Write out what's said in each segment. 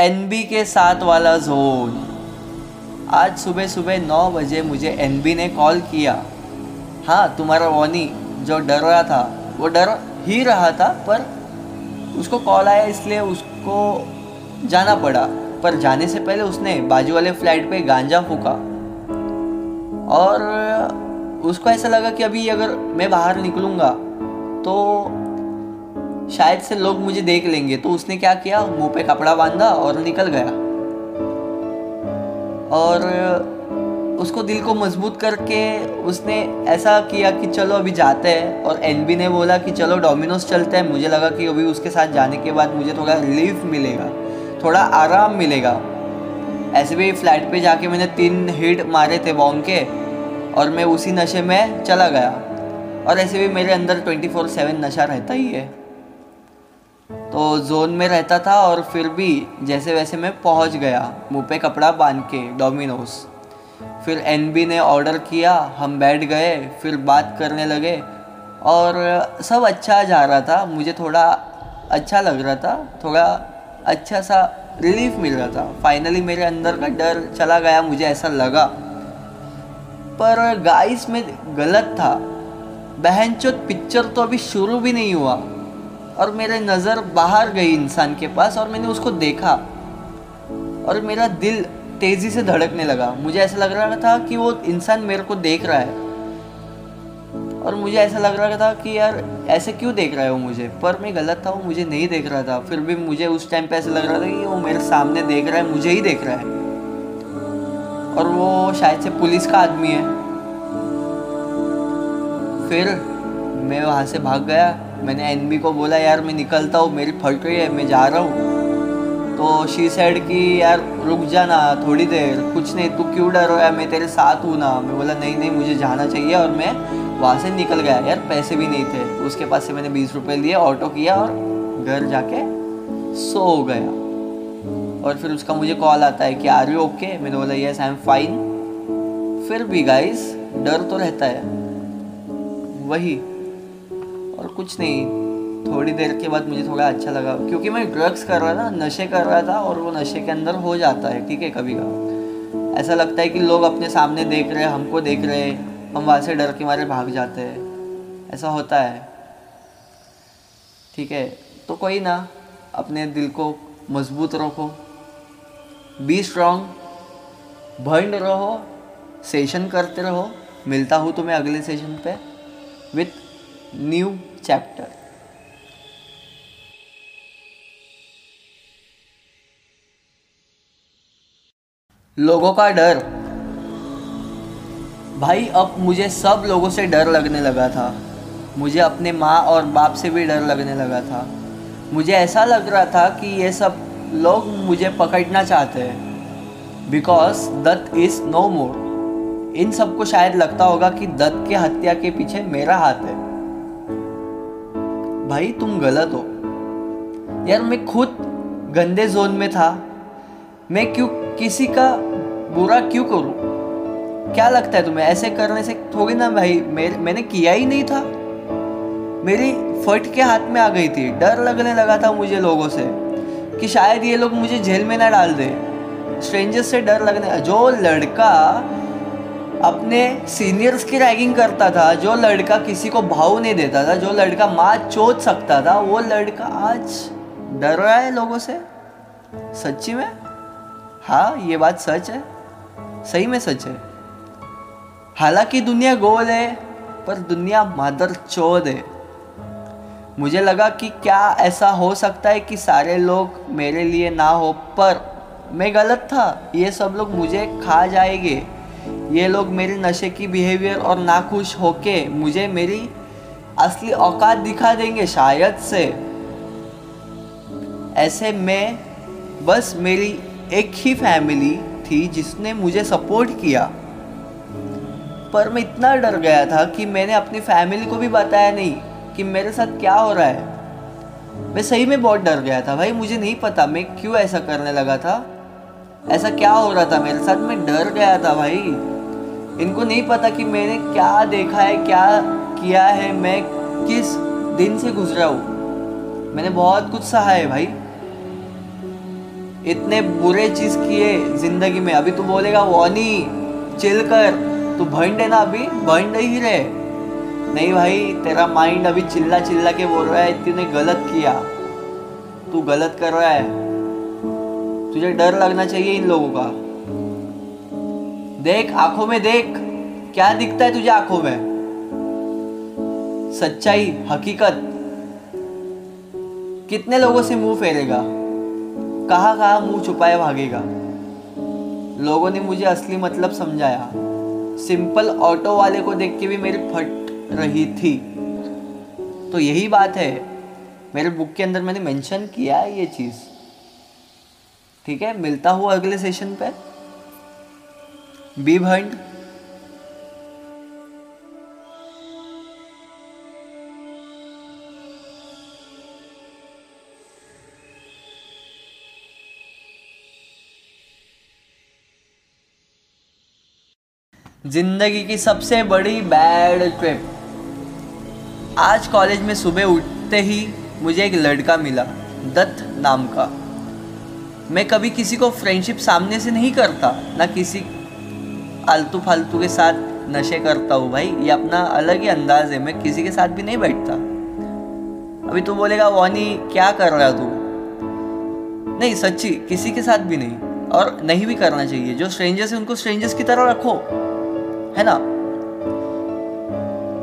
NB के साथ वाला जोन आज सुबह सुबह नौ बजे मुझे एनबी ने कॉल किया. हाँ तुम्हारा वॉनी जो डर रहा था, वो डर ही रहा था, पर उसको कॉल आया, इसलिए उसको जाना पड़ा. पर जाने से पहले उसने बाजू वाले फ़्लाइट पे गांजा फूका. और उसको ऐसा लगा कि अभी अगर मैं बाहर निकलूँगा तो शायद से लोग मुझे देख लेंगे। तो उसने क्या किया? मुँह पे कपड़ा बांधा और निकल गया। और उसको दिल को मज़बूत करके उसने ऐसा किया कि चलो अभी जाते हैं। और एनबी ने बोला कि चलो डोमिनोज चलते हैं। मुझे लगा कि अभी उसके साथ जाने के बाद मुझे थोड़ा रिलीफ मिलेगा। थोड़ा आराम मिलेगा। ऐसे भी फ्लैट पे जाके मैंने तीन हिट मारे थे बॉन्ग के। और मैं उसी नशे में चला गया। और ऐसे भी मेरे अंदर ट्वेंटी फोर सेवन नशा रहता ही है। तो जोन में रहता था और फिर भी जैसे वैसे मैं पहुँच गया, मुँह पे कपड़ा बाँध के डोमिनोज फिर एनबी ने ऑर्डर किया, हम बैठ गए, फिर बात करने लगे और सब अच्छा जा रहा था, मुझे थोड़ा अच्छा लग रहा था, थोड़ा अच्छा सा रिलीफ मिल रहा था। फाइनली मेरे अंदर का डर चला गया, मुझे ऐसा लगा। पर गाइस में गलत था। बहन चोत पिक्चर तो अभी शुरू भी नहीं हुआ। और मेरे नज़र बाहर गई इंसान के पास और मैंने उसको देखा। और मेरा दिल तेज़ी से धड़कने लगा। मुझे ऐसा लग रहा था कि वो इंसान मेरे को देख रहा है। और मुझे ऐसा लग रहा था कि यार, ऐसे क्यों देख रहा है वो मुझे? पर मैं गलत था, वो मुझे नहीं देख रहा था। फिर भी मुझे उस टाइम पे ऐसा लग रहा था कि वो मेरे सामने देख रहा है, मुझे ही देख रहा है। और वो शायद से पुलिस का आदमी है। फिर मैं वहाँ से भाग गया। मैंने एनबी को बोला, यार, मैं निकलता हूँ, मेरी फट रही है, मैं जा रहा हूँ। तो शी सेड कि, यार, रुक जाना थोड़ी देर, कुछ नहीं, तू क्यों डर रहा है मैं तेरे साथ हूँ ना। मैं बोला, नहीं नहीं, मुझे जाना चाहिए और मैं वहाँ से निकल गया यार, पैसे भी नहीं थे। उसके पास से मैंने बीस रुपये लिए, ऑटो किया और घर जाके सो गया। और फिर उसका मुझे कॉल आता है कि आर यू ओके मैंने बोला यस आई एम फाइन फिर भी गाइस डर तो रहता है। वही और कुछ नहीं। थोड़ी देर के बाद मुझे थोड़ा अच्छा लगा, क्योंकि मैं ड्रग्स कर रहा था, नशे कर रहा था और वो नशे के अंदर हो जाता है, ठीक है कभी कभी ऐसा लगता है कि लोग अपने सामने देख रहे हैं, हमको देख रहे हैं, हम वहाँ से डर के मारे भाग जाते हैं। ऐसा होता है। ठीक है तो कोई ना, अपने दिल को मज़बूत रखो। बी स्ट्रॉन्ग भंड रहो सेशन करते रहो। मिलता हूँ तुम्हें अगले सेशन पे विथ न्यू चैप्टर लोगों का डर। भाई, अब मुझे सब लोगों से डर लगने लगा था। मुझे अपने माँ और बाप से भी डर लगने लगा था। मुझे ऐसा लग रहा था कि ये सब लोग मुझे पकड़ना चाहते हैं। Because that is no more इन सबको शायद लगता होगा कि दत्त के हत्या के पीछे मेरा हाथ है। भाई तुम गलत हो। यार मैं खुद गंदे जोन में था। मैं क्यों किसी का बुरा क्यों करूँ? क्या लगता है तुम्हें? ऐसे करने से थोड़ी ना भाई मैं, मैंने किया ही नहीं था। मेरी फट के हाथ में आ गई थी। डर लगने लगा था मुझे लोगों से कि शायद ये लोग मुझे जेल में ना डाल दे। स्ट्रेंजर्स से डर लगने जो लड़का अपने सीनियर्स की रैगिंग करता था, जो लड़का किसी को भाव नहीं देता था, जो लड़का माँ चोट सकता था, वो लड़का आज डर रहा है लोगों से? सच्ची में? हाँ ये बात सच है। सही में सच है। हालाँकि दुनिया गोल है, पर दुनिया मादर चोद है। मुझे लगा कि क्या ऐसा हो सकता है कि सारे लोग मेरे लिए ना हो, पर मैं गलत था। ये सब लोग मुझे खा जाएँगे। ये लोग मेरे नशे की बिहेवियर और नाखुश होके मुझे मेरी असली औकात दिखा देंगे शायद से। ऐसे में बस मेरी एक ही फैमिली थी जिसने मुझे सपोर्ट किया। पर मैं इतना डर गया था कि मैंने अपनी फैमिली को भी बताया नहीं कि मेरे साथ क्या हो रहा है। मैं सही में बहुत डर गया था भाई, मुझे नहीं पता मैं क्यों ऐसा करने लगा था। ऐसा क्या हो रहा था मेरे साथ? मैं डर गया था भाई। इनको नहीं पता कि मैंने क्या देखा है, क्या किया है, मैं किस दिन से गुजरा हूँ। मैंने बहुत कुछ सहा है भाई। इतने बुरे चीज़ किए ज़िंदगी में। अभी तू बोलेगा, वॉनी, चिल कर। तू भंड है ना अभी? भंड ही रहे। नहीं भाई, तेरा माइंड अभी चिल्ला चिल्ला के बोल रहा है तूने गलत किया। तू गलत कर रहा है। तुझे डर लगना चाहिए इन लोगों का। देख, आँखों में देख। क्या दिखता है तुझे आँखों में? सच्चाई, हकीकत। कितने लोगों से मुँह फेरेगा? कहा कहा मुँह छुपाए भागेगा? लोगों ने मुझे असली मतलब समझाया। सिंपल ऑटो वाले को देख के भी मेरी फट रही थी। तो यही बात है। मेरे बुक के अंदर मैंने मेंशन किया है ये चीज़। ठीक है, मिलता हूँ अगले सेशन पे। बी भंड ज़िंदगी की सबसे बड़ी बैड ट्रिप आज कॉलेज में सुबह उठते ही मुझे एक लड़का मिला, दत्त नाम का। मैं कभी किसी को फ्रेंडशिप सामने से नहीं करता, ना किसी आलतू फालतू के साथ नशे करता हूँ भाई। ये अपना अलग ही अंदाज है, मैं किसी के साथ भी नहीं बैठता। अभी तू बोलेगा, वानी, क्या कर रहा तू? नहीं, सच्ची, किसी के साथ भी नहीं। और नहीं भी करना चाहिए, जो स्ट्रेंजर्स है, उनको स्ट्रेंजर्स की तरह रखो। है ना?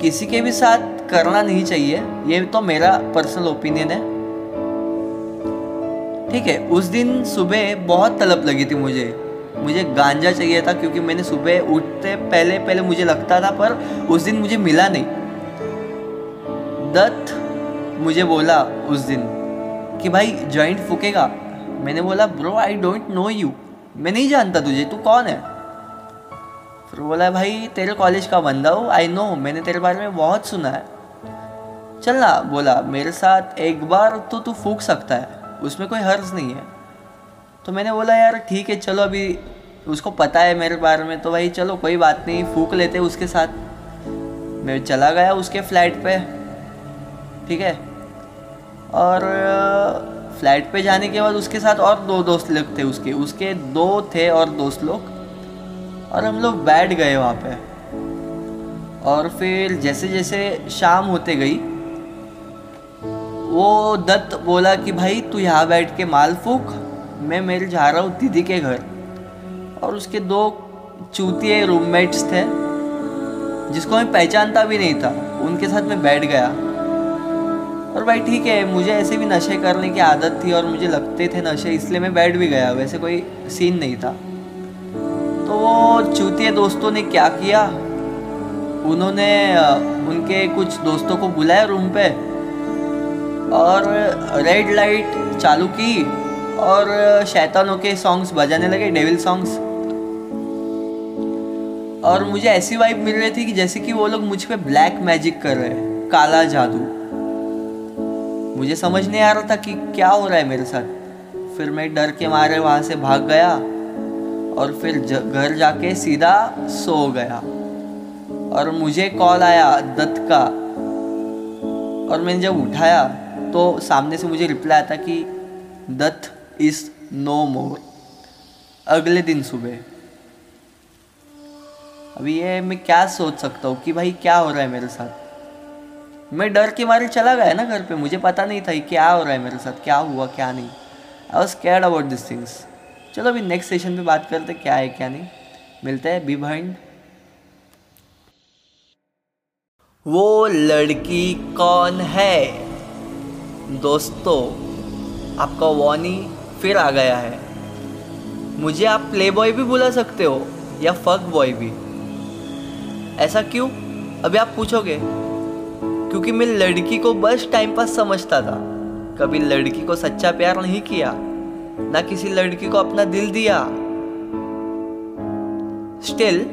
किसी के भी साथ करना नहीं चाहिए, ये तो मेरा पर्सनल ओपिनियन है। ठीक है, उस दिन सुबह बहुत तलब लगी थी मुझे। मुझे गांजा चाहिए था क्योंकि मैंने सुबह उठते पहले पहले मुझे लगता था, पर उस दिन मुझे मिला नहीं। दत्त मुझे बोला उस दिन कि भाई जॉइंट फूकेगा। मैंने बोला bro I don't know you मैं नहीं जानता तुझे, तू कौन है? फिर बोला, भाई, तेरे कॉलेज का बंदा हो आई नो मैंने तेरे बारे में बहुत सुना है। चल ना, बोला, मेरे साथ एक बार तो तू फूक सकता है। उसमें कोई हर्ज नहीं है। तो मैंने बोला, यार, ठीक है, चलो अभी उसको पता है मेरे बारे में तो भाई चलो, कोई बात नहीं, फूक लेते उसके साथ। मैं चला गया उसके फ्लैट पे, ठीक है? और फ्लैट पे जाने के बाद उसके साथ और दो दोस्त लोग थे उसके उसके दो थे और दोस्त लोग। और हम लोग बैठ गए वहाँ पे। और फिर जैसे जैसे शाम होते गई, वो दत्त बोला कि, भाई, तू यहाँ बैठ के माल फूक। मैं मेरे जा रहा हूँ दीदी के घर। और उसके दो चूतिए रूममेट्स थे, जिसको मैं पहचानता भी नहीं था। उनके साथ मैं बैठ गया। और भाई ठीक है, मुझे ऐसे भी नशे करने की आदत थी और मुझे लगते थे नशे, इसलिए मैं बैठ भी गया। वैसे कोई सीन नहीं था। तो वो चूतिए दोस्तों ने क्या किया? उन्होंने उनके कुछ दोस्तों को बुलाया रूम पे। और रेड लाइट चालू की। और शैतानों के सॉन्ग्स बजाने लगे डेविल सॉन्ग्स और मुझे ऐसी वाइब मिल रही थी कि जैसे कि वो लोग मुझ पे ब्लैक मैजिक कर रहे हैं, काला जादू। मुझे समझ नहीं आ रहा था कि क्या हो रहा है मेरे साथ। फिर मैं डर के मारे वहाँ से भाग गया और फिर घर जाके सीधा सो गया। और मुझे कॉल आया दत्त का और मैंने जब उठाया तो सामने से मुझे रिप्लाई आता कि, दत्त इज़ नो मोर अगले दिन सुबह। अभी ये मैं क्या सोच सकता हूँ कि भाई क्या हो रहा है मेरे साथ? मैं डर के मारे चला गया ना घर पे, मुझे पता नहीं था क्या हो रहा है मेरे साथ, क्या हुआ, क्या नहीं। I was care about this things चलो अभी नेक्स्ट सेशन पे बात करते क्या है, क्या नहीं। मिलते हैं बी भाइंड वो लड़की कौन है? दोस्तों, आपका वॉनी फिर आ गया है। मुझे आप प्ले बॉय भी बुला सकते हो, या फक बॉय भी। ऐसा क्यों? अभी आप पूछोगे। क्योंकि मैं लड़की को बस टाइम पास समझता था। कभी लड़की को सच्चा प्यार नहीं किया, ना किसी लड़की को अपना दिल दिया। स्टिल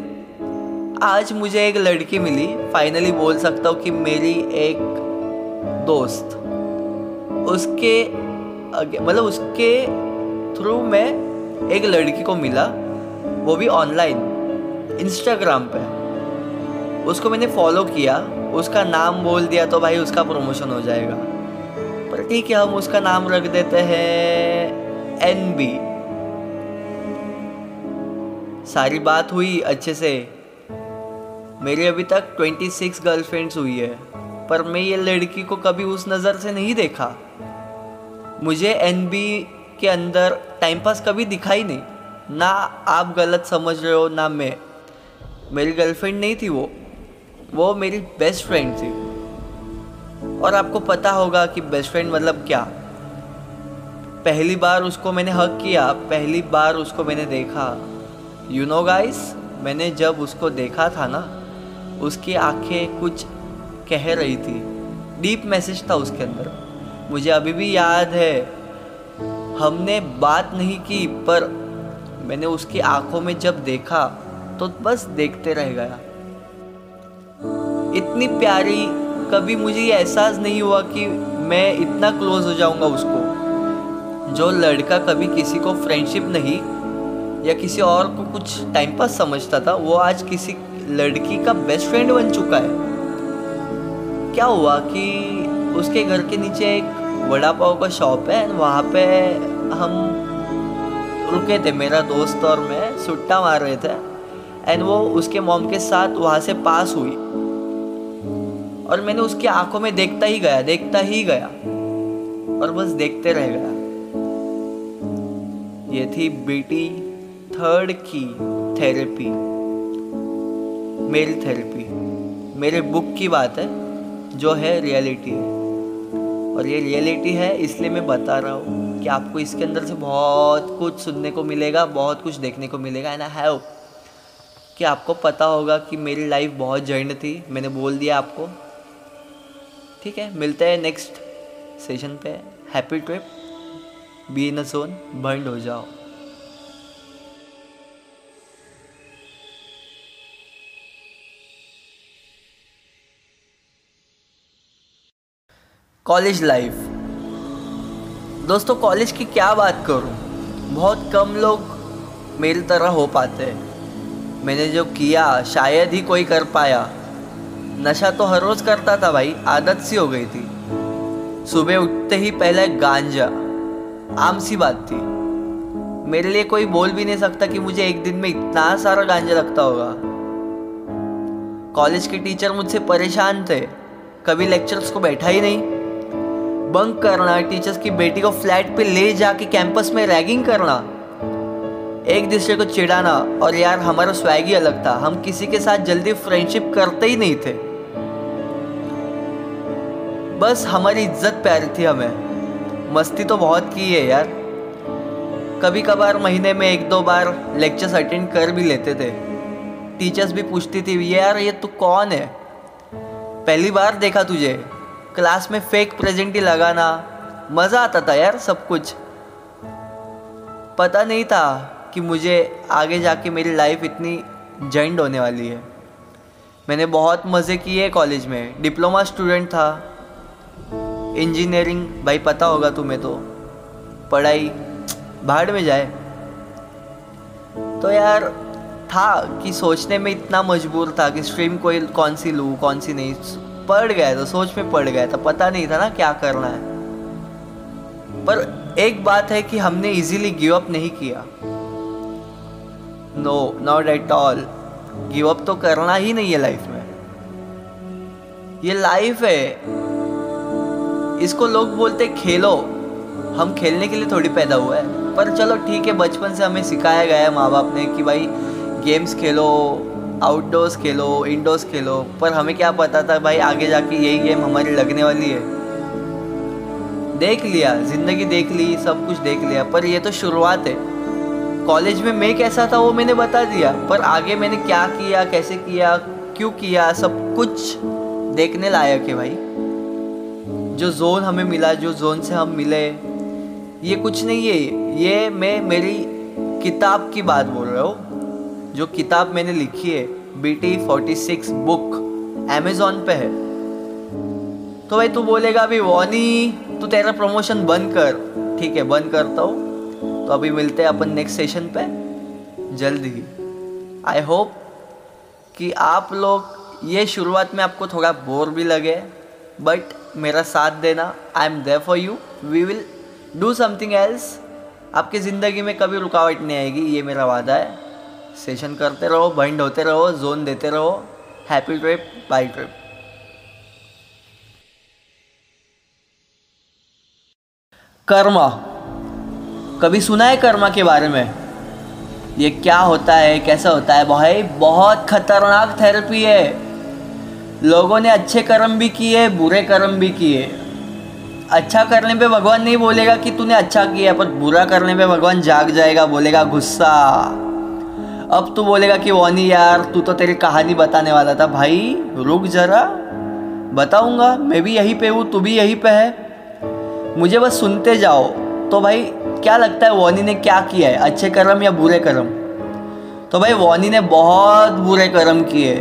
आज मुझे एक लड़की मिली। फाइनली बोल सकता हूँ कि मेरी एक दोस्त। उसके मतलब उसके थ्रू मैं एक लड़की को मिला, वो भी ऑनलाइन इंस्टाग्राम पे। उसको मैंने फॉलो किया, उसका नाम बोल दिया तो भाई उसका प्रमोशन हो जाएगा। पर ठीक है, हम उसका नाम रख देते हैं एन बी सारी बात हुई अच्छे से। मेरी अभी तक ट्वेंटी सिक्स गर्लफ्रेंड्स हुई है, पर मैं ये लड़की को कभी उस नज़र से नहीं देखा। मुझे एनबी के अंदर टाइम पास कभी दिखाई नहीं। ना आप गलत समझ रहे हो, ना मैं। मेरी गर्लफ्रेंड नहीं थी वो। वो मेरी बेस्ट फ्रेंड थी। और आपको पता होगा कि बेस्ट फ्रेंड मतलब क्या। पहली बार उसको मैंने हक किया, पहली बार उसको मैंने देखा। यू नो गाइस मैंने जब उसको देखा था ना, उसकी आँखें कुछ कह रही थी। डीप मैसेज था उसके अंदर। मुझे अभी भी याद है। हमने बात नहीं की, पर मैंने उसकी आँखों में जब देखा तो बस देखते रह गया। इतनी प्यारी, कभी मुझे ये एहसास नहीं हुआ कि मैं इतना क्लोज हो जाऊँगा उसको। जो लड़का कभी किसी को फ्रेंडशिप नहीं, या किसी और को कुछ टाइम पास समझता था, वो आज किसी लड़की का बेस्ट फ्रेंड बन चुका है। क्या हुआ कि उसके घर के नीचे एक वड़ा पाव का शॉप है, वहाँ पे हम रुके थे, मेरा दोस्त और मैं सुट्टा मार रहे थे एंड वो उसके मॉम के साथ वहाँ से पास हुई और मैंने उसकी आँखों में देखता ही गया, देखता ही गया और बस देखते रह गया। ये थी बेटी थर्ड की थेरेपी मेरी थेरेपी मेरे बुक की बात है, जो है रियलिटी है और ये रियलिटी है, इसलिए मैं बता रहा हूँ कि आपको इसके अंदर से बहुत कुछ सुनने को मिलेगा, बहुत कुछ देखने को मिलेगा। एंड आई हैव कि आपको पता होगा कि मेरी लाइफ बहुत जर्न थी। मैंने बोल दिया आपको। ठीक है, मिलते हैं नेक्स्ट सेशन पे। Happy trip be in a zone बंड हो जाओ। College life. दोस्तों, कॉलेज की क्या बात करूँ? बहुत कम लोग मेरी तरह हो पाते। मैंने जो किया, शायद ही कोई कर पाया। नशा तो हर रोज़ करता था भाई, आदत सी हो गई थी। सुबह उठते ही पहले गांजा। आम सी बात थी। मेरे लिए कोई बोल भी नहीं सकता कि मुझे एक दिन में इतना सारा गांजा लगता होगा। कॉलेज के टीचर मुझसे परेशान थे। कभी लेक्चर्स को बैठा ही नहीं। बंक करना टीचर्स की बेटी को फ्लैट पे ले जाके कैंपस में रैगिंग करना। एक दूसरे को चिढ़ाना, और यार हमारा स्वैग ही अलग था। हम किसी के साथ जल्दी फ्रेंडशिप करते ही नहीं थे। बस हमारी इज़्ज़त प्यारी थी हमें। मस्ती तो बहुत की है यार। कभी कभार महीने में एक दो बार लेक्चर्स अटेंड कर भी लेते थे। टीचर्स भी पूछती थी, यार ये तू कौन है? पहली बार देखा तुझे। क्लास में फेक प्रेजेंट ही लगाना। मज़ा आता था यार सब कुछ। पता नहीं था कि मुझे आगे जाके मेरी लाइफ इतनी जॉइंट होने वाली है। मैंने बहुत मज़े किए कॉलेज में। डिप्लोमा स्टूडेंट था। इंजीनियरिंग भाई पता होगा तुम्हें तो। पढ़ाई, भाड़ में जाए। तो यार, था कि सोचने में इतना मजबूर था कि स्ट्रीम कोई, कौन सी लूँ, कौन सी नहीं। पढ़ गया था सोच में पड़ गया था पता नहीं था ना क्या करना है। पर एक बात है कि हमने इजीली गिव अप नहीं किया। No not at all give up तो करना ही नहीं है लाइफ में। ये लाइफ है। इसको लोग बोलते खेलो। हम खेलने के लिए थोड़ी पैदा हुआ है। पर चलो ठीक है, बचपन से हमें सिखाया गया है माँ बाप ने कि भाई गेम्स खेलो आउटडोर्स खेलो इंडोर्स खेलो। पर हमें क्या पता था भाई आगे जाके यही गेम हमारी लगने वाली है? देख लिया, ज़िंदगी देख ली, सब कुछ देख लिया। पर ये तो शुरुआत है। कॉलेज में मैं कैसा था वो मैंने बता दिया। पर आगे मैंने क्या किया, कैसे किया, क्यों किया, सब कुछ देखने लायक है भाई। जो जोन हमें मिला, जो जोन से हम मिले, ये कुछ नहीं है। ये मैं मेरी किताब की बात बोल रहा हूँ। जो किताब मैंने लिखी है B T forty six book Amazon पे है। तो भाई तू बोलेगा, अभी वॉनी तू तेरा प्रमोशन बंद कर। ठीक है, बंद करता हूँ। तो अभी मिलते हैं अपन नेक्स्ट सेशन पे। जल्द ही। आई होप कि आप लोग, ये शुरुआत में आपको थोड़ा बोर भी लगे बट मेरा साथ देना। I am there for you we will do something else आपकी ज़िंदगी में कभी रुकावट नहीं आएगी, ये मेरा वादा है। सेशन करते रहो बंड होते रहो जोन देते रहो happy trip bye trip karma, कभी सुना है कर्मा के बारे में? ये क्या होता है, कैसा होता है? भाई, बहुत खतरनाक थेरेपी है। लोगों ने अच्छे कर्म भी किए, बुरे कर्म भी किए। अच्छा करने पे भगवान नहीं बोलेगा कि तूने अच्छा किया, पर बुरा करने पे भगवान जाग जाएगा, बोलेगा गुस्सा। अब तू बोलेगा कि वो नहीं यार, तू तो तेरी कहानी बताने वाला था। भाई, रुक जरा। बताऊँगा, मैं भी यहीं पे हूँ, तू भी यहीं पे है। मुझे बस सुनते जाओ। तो भाई, क्या लगता है वॉनी ने क्या किया है? अच्छे कर्म या बुरे कर्म? तो भाई, वॉनी ने बहुत बुरे कर्म किए।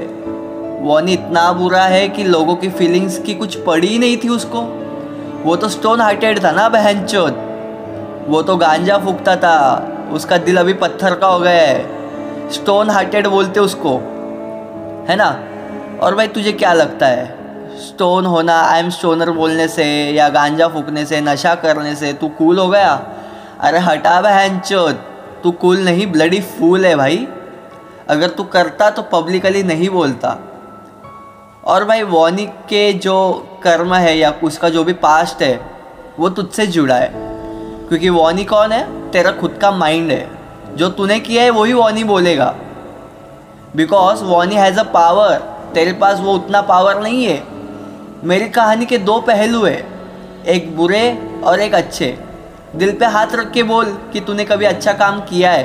वॉनी इतना बुरा है कि लोगों की फीलिंग्स की कुछ पड़ी नहीं थी उसको। वो तो स्टोन हार्टेड था ना बहन वो तो गांजा फूकता था। उसका दिल अभी पत्थर का हो गया है। स्टोन हार्टेड बोलते उसको, है ना? और भाई तुझे क्या लगता है? स्टोन होना आई एम स्टोनर बोलने से या गांजा फूकने से, नशा करने से, तू कूल हो गया? अरे हटा चोत तू कूल नहीं ब्लडी फूल है भाई। अगर तू करता तो पब्लिकली नहीं बोलता। और भाई वॉनी के जो कर्म है या उसका जो भी पास्ट है, वो तुझसे जुड़ा है। क्योंकि वॉनी कौन है? तेरा खुद का माइंड है। जो तूने किया है, वही वॉनी बोलेगा। Because vaani has a power तेरे पास वो उतना पावर नहीं है। मेरी कहानी के दो पहलू है, एक बुरे और एक अच्छे। दिल पे हाथ रख के बोल कि तूने कभी अच्छा काम किया है,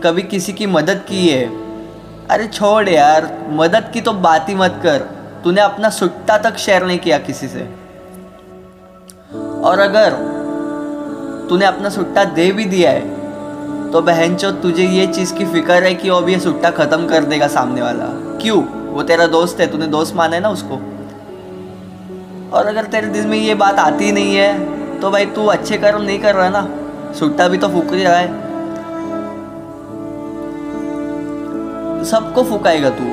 कभी किसी की मदद की है। अरे छोड़ यार, मदद की तो बात ही मत कर। तूने अपना सुट्टा तक शेयर नहीं किया किसी से। और अगर तूने अपना सुट्टा दे भी दिया है तो बहन चो तुझे ये चीज़ की फ़िक्र है कि वो अभी ये सुट्टा ख़त्म कर देगा सामने वाला। क्यों? वो तेरा दोस्त है, तूने दोस्त माना है ना उसको। और अगर तेरे दिल में ये बात आती नहीं है तो भाई तू अच्छे कर्म नहीं कर रहा ना। सुट्टा भी तो फूक रहा है। सबको फुकाएगा तू।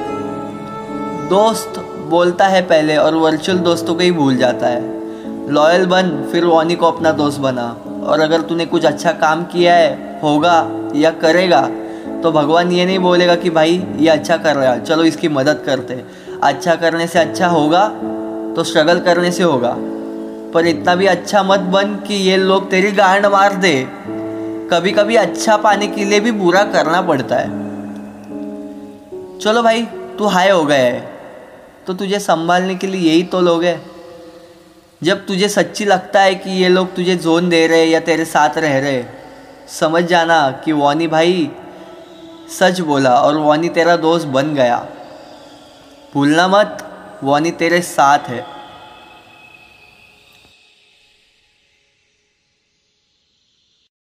दोस्त बोलता है पहले और वर्चुअल दोस्तों को ही भूल जाता है। लॉयल बन, फिर वानी को अपना दोस्त बना। और अगर तूने कुछ अच्छा काम किया है होगा या करेगा तो भगवान ये नहीं बोलेगा कि भाई ये अच्छा कर रहा है, चलो इसकी मदद करते अच्छा करने से अच्छा होगा तो स्ट्रगल करने से होगा। पर इतना भी अच्छा मत बन कि ये लोग तेरी गांड मार दे। कभी कभी अच्छा पाने के लिए भी बुरा करना पड़ता है। चलो भाई, तू हाई हो है तो तुझे संभालने के लिए यही तो लोग हैं। जब तुझे सच्ची लगता है कि ये लोग तुझे जोन दे रहे या तेरे साथ रह रहे समझ जाना कि वानी भाई सच बोला और वानी तेरा दोस्त बन गया। भूलना मत, वानी तेरे साथ है।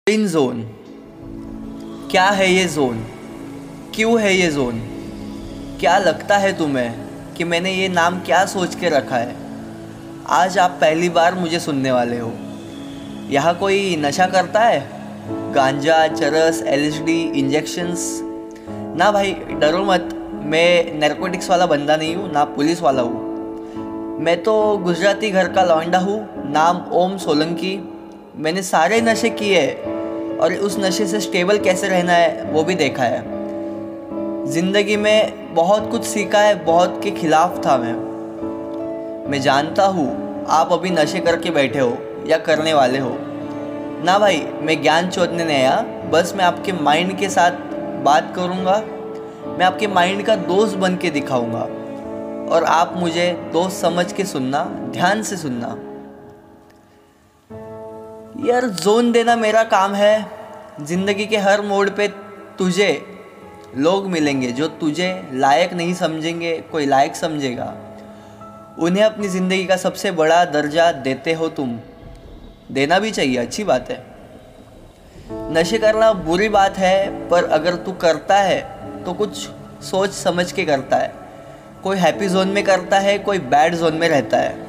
In zone. क्या है ये जोन? क्यों है ये जोन? क्या लगता है तुम्हें कि मैंने ये नाम क्या सोच के रखा है? आज आप पहली बार मुझे सुनने वाले हो। यहाँ कोई नशा करता है? गांजा, चरस एलएसडी इंजेक्शंस ना भाई, डरो मत. मैं नैरकोटिक्स वाला बंदा नहीं हूँ, ना पुलिस वाला हूँ. मैं तो गुजराती घर का लौंडा हूँ, नाम ओम सोलंकी. मैंने सारे नशे किए और उस नशे से स्टेबल कैसे रहना है, वो भी देखा है. ज़िंदगी में बहुत कुछ सीखा है, बहुत के खिलाफ था मैं. मैं जानता हूँ, आप अभी नशे करके बैठे हो या करने वाले हो. ना भाई, मैं ज्ञान चोदने नहीं आया बस मैं आपके माइंड के साथ बात करूँगा। मैं आपके माइंड का दोस्त बन के दिखाऊँगा। और आप मुझे दोस्त समझ के सुनना, ध्यान से सुनना। यार, जोन देना मेरा काम है। ज़िंदगी के हर मोड़ पे तुझे लोग मिलेंगे, जो तुझे लायक नहीं समझेंगे, कोई लायक समझेगा। उन्हें अपनी ज़िंदगी का सबसे बड़ा दर्जा देते हो तुम। देना भी चाहिए, अच्छी बात है। नशे करना बुरी बात है, पर अगर तू करता है तो कुछ सोच समझ के करता है। कोई हैप्पी जोन में करता है, कोई बैड जोन में रहता है।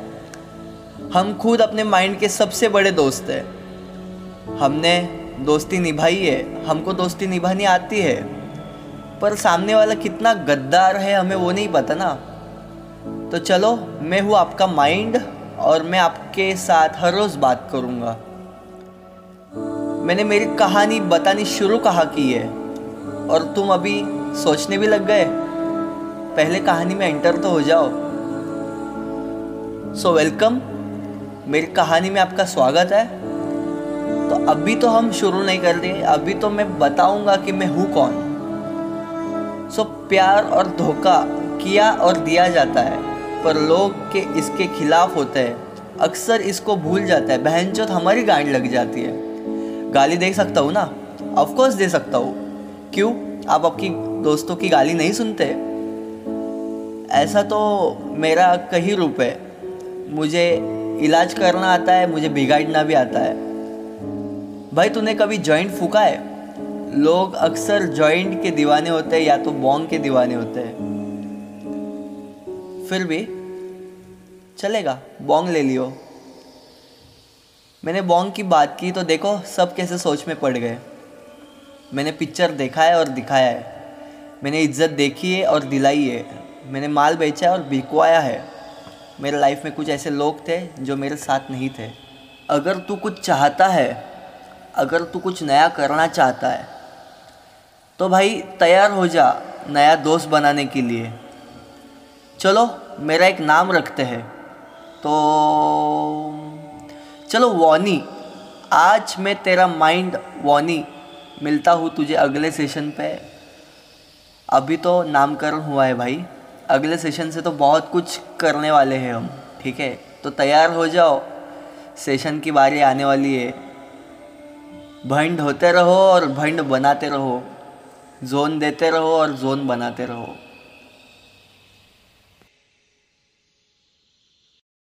हम खुद अपने माइंड के सबसे बड़े दोस्त हैं। हमने दोस्ती निभाई है, हमको दोस्ती निभानी आती है। पर सामने वाला कितना गद्दार है, हमें वो नहीं पता ना। तो चलो, मैं हूँ आपका माइंड और मैं आपके साथ हर रोज़ बात करूँगा। मैंने मेरी कहानी बतानी शुरू कहा की है? और तुम अभी सोचने भी लग गए? पहले कहानी में एंटर तो हो जाओ। सो so, वेलकम मेरी कहानी में आपका स्वागत है। तो अभी तो हम शुरू नहीं कर रहे अभी तो मैं बताऊँगा कि मैं हूँ कौन। सो so, प्यार और धोखा किया और दिया जाता है। पर लोग के इसके खिलाफ होते हैं। अक्सर इसको भूल जाता है। बहन चौथ हमारी गांड लग जाती है। गाली दे सकता हूँ ना? ऑफकोर्स दे सकता हूँ। क्यों? आप आपकी दोस्तों की गाली नहीं सुनते? ऐसा तो मेरा कहीं रूप है। मुझे इलाज करना आता है, मुझे बिगाड़ना भी आता है। भाई, तूने कभी जॉइंट फूका है? लोग अक्सर जॉइंट के दीवाने होते हैं या तो बॉन्ग के दीवाने होते हैं। फिर भी चलेगा बॉन्ग ले लियो। मैंने बॉन्ग की बात की तो देखो सब कैसे सोच में पड़ गए। मैंने पिक्चर देखा है और दिखाया है। मैंने इज़्ज़त देखी है और दिलाई है। मैंने माल बेचा है और बिकवाया है। मेरे लाइफ में कुछ ऐसे लोग थे जो मेरे साथ नहीं थे। अगर तू कुछ चाहता है, अगर तू कुछ नया करना चाहता है तो भाई तैयार हो जा नया दोस्त बनाने के लिए। चलो, मेरा एक नाम रखते हैं। तो चलो वॉनी आज मैं तेरा माइंड वॉनी मिलता हूँ तुझे अगले सेशन पे। अभी तो नामकरण हुआ है भाई। अगले सेशन से तो बहुत कुछ करने वाले हैं हम, ठीक है? तो तैयार हो जाओ। सेशन की बारी आने वाली है। भंड होते रहो और भंड बनाते रहो। जोन देते रहो और जोन बनाते रहो।